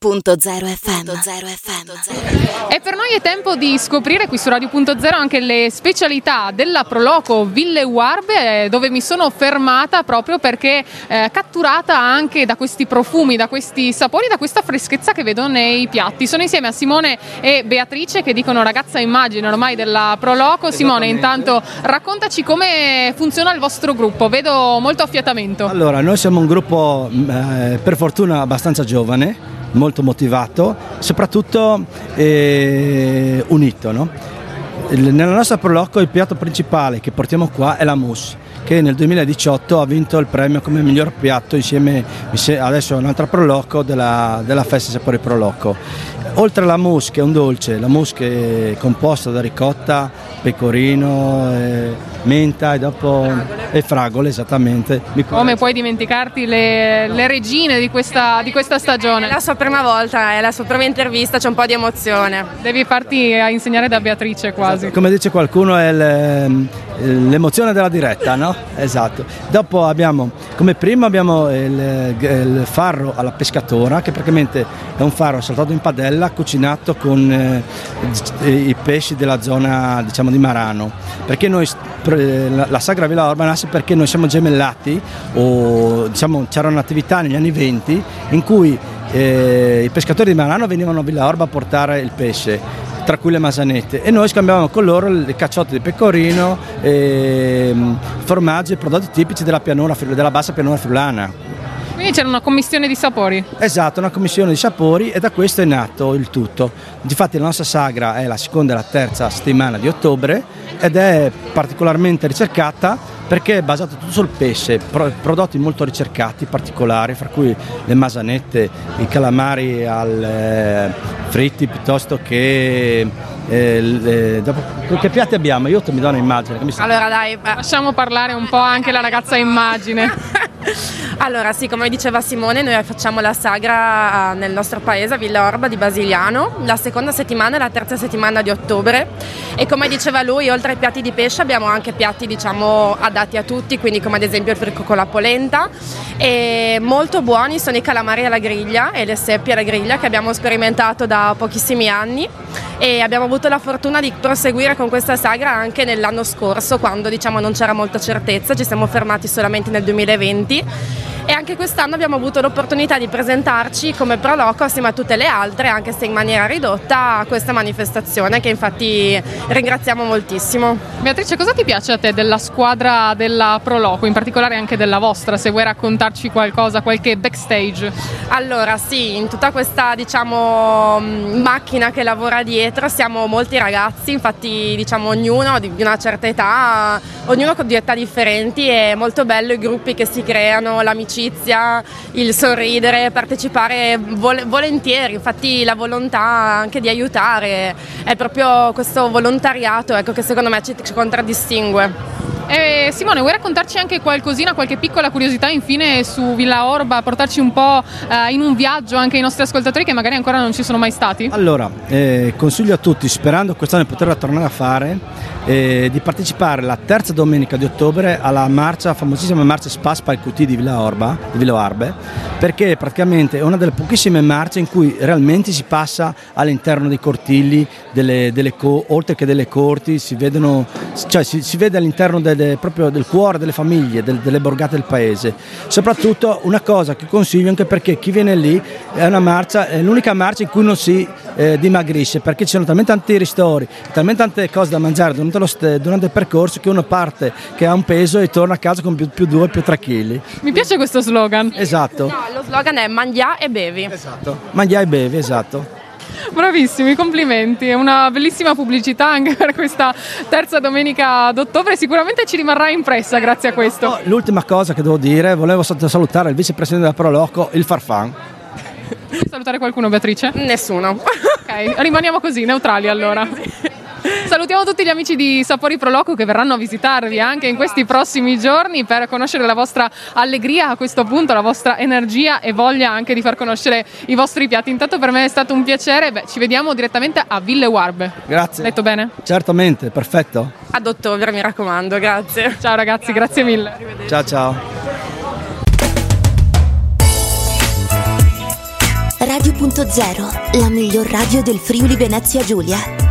FM. E per noi è tempo di scoprire qui su Radio.0 anche le specialità della Proloco Ville Uarbe, eh, dove mi sono fermata proprio perché eh, catturata anche da questi profumi, da questi sapori, da questa freschezza che vedo nei piatti. Sono insieme a Simone e Beatrice che dicono ragazza immagine ormai della Proloco. Simone, intanto raccontaci come funziona il vostro gruppo, vedo molto affiatamento. Allora, noi siamo un gruppo eh, per fortuna abbastanza giovane molto motivato, soprattutto eh, unito. No? Nella nostra proloco il piatto principale che portiamo qua è la mousse che nel 2018 ha vinto il premio come miglior piatto insieme adesso a un'altra proloco della, della Festa Sapori Proloco. Oltre alla mousse che è un dolce, la mousse che è composta da ricotta, pecorino, eh, menta e dopo. E fragole esattamente. Come puoi dimenticarti le, le regine di questa, di questa, stagione? È la sua prima volta, è la sua prima intervista, c'è un po' di emozione. Devi farti a insegnare da Beatrice quasi. Esatto. Come dice qualcuno è l'emozione della diretta, no? Esatto. Dopo abbiamo, come primo abbiamo il, il farro alla pescatora che praticamente è un farro saltato in padella cucinato con eh, i pesci della zona diciamo di Marano perché noi la, la Sagra Villa Orba nasce perché noi siamo gemellati o diciamo c'era un'attività negli anni 20 in cui eh, i pescatori di Marano venivano a Villa Orba a portare il pesce tra cui le masanette e noi scambiavamo con loro le cacciotte di pecorino, eh, formaggi e prodotti tipici della, pianura, della bassa pianura friulana. Quindi c'era una commissione di sapori. Esatto, una commissione di sapori e da questo è nato il tutto. Difatti la nostra sagra è la seconda e la terza settimana di ottobre ed è particolarmente ricercata perché è basato tutto sul pesce, prodotti molto ricercati, particolari, fra cui le masanette, i calamari al, eh, fritti piuttosto che eh, eh, dopo, che piatti abbiamo? Io ti mi do un'immagine. Allora dai, lasciamo parlare un po' anche la ragazza immagine. Allora sì, come diceva Simone, noi facciamo la sagra nel nostro paese, a Villa Orba di Basiliano, la seconda settimana e la terza settimana di ottobre. E come diceva lui, oltre ai piatti di pesce abbiamo anche piatti diciamo adatti a tutti, quindi come ad esempio il frico con la polenta. E molto buoni sono i calamari alla griglia e le seppie alla griglia che abbiamo sperimentato da pochissimi anni e abbiamo avuto la fortuna di proseguire con questa sagra anche nell'anno scorso quando diciamo non c'era molta certezza, ci siamo fermati solamente nel 2020 e anche quest'anno abbiamo avuto l'opportunità di presentarci come Proloco assieme a tutte le altre, anche se in maniera ridotta, a questa manifestazione che infatti ringraziamo moltissimo. Beatrice, cosa ti piace a te della squadra della Proloco, in particolare anche della vostra, se vuoi raccontarci qualcosa, qualche backstage? Allora sì, in tutta questa diciamo, macchina che lavora dietro siamo molti ragazzi, infatti diciamo ognuno di una certa età, ognuno con di età differenti, è molto bello i gruppi che si creano, l'amicizia, il sorridere, partecipare vol- volentieri, infatti la volontà anche di aiutare, è proprio questo volontariato ecco, che secondo me ci, ci contraddistingue. Eh, Simone, vuoi raccontarci anche qualcosina, qualche piccola curiosità infine su Villa Orba, portarci un po' eh, in un viaggio anche i nostri ascoltatori che magari ancora non ci sono mai stati? Allora, eh, consiglio a tutti, sperando quest'anno di poterla tornare a fare, eh, di partecipare la terza domenica di ottobre alla marcia, famosissima marcia Spaspa al QT di Villa Orba, di Villa Orbe, perché praticamente è una delle pochissime marce in cui realmente si passa all'interno dei cortilli, delle, delle co- oltre che delle corti, si, vedono, cioè si, si vede all'interno del de, proprio del cuore delle famiglie, del, delle borgate del paese. Soprattutto una cosa che consiglio anche perché chi viene lì è, una marcia, è l'unica marcia in cui non si eh, dimagrisce perché ci sono talmente tanti ristori, talmente tante cose da mangiare durante, st- durante, il percorso che uno parte che ha un peso e torna a casa con più, più 2 più 3 kg. Mi piace questo slogan. Esatto. No, lo slogan è mangia e bevi. Esatto, mangia e bevi, esatto. Bravissimi, complimenti. È una bellissima pubblicità anche per questa terza domenica d'ottobre. Sicuramente ci rimarrà impressa grazie a questo. L'ultima cosa che devo dire, volevo salutare il vicepresidente del Proloco, il Farfan. Salutare qualcuno, Beatrice? Nessuno. Ok, rimaniamo così, neutrali allora. Salutiamo tutti gli amici di Sapori Proloco che verranno a visitarvi anche in questi prossimi giorni per conoscere la vostra allegria a questo punto, la vostra energia e voglia anche di far conoscere i vostri piatti. Intanto per me è stato un piacere, Beh, ci vediamo direttamente a Ville Warbe. Grazie. Detto bene? Certamente, perfetto. Ad ottobre mi raccomando, grazie. Ciao ragazzi, grazie, grazie mille. Ciao ciao. Radio.0, la miglior radio del Friuli Venezia Giulia.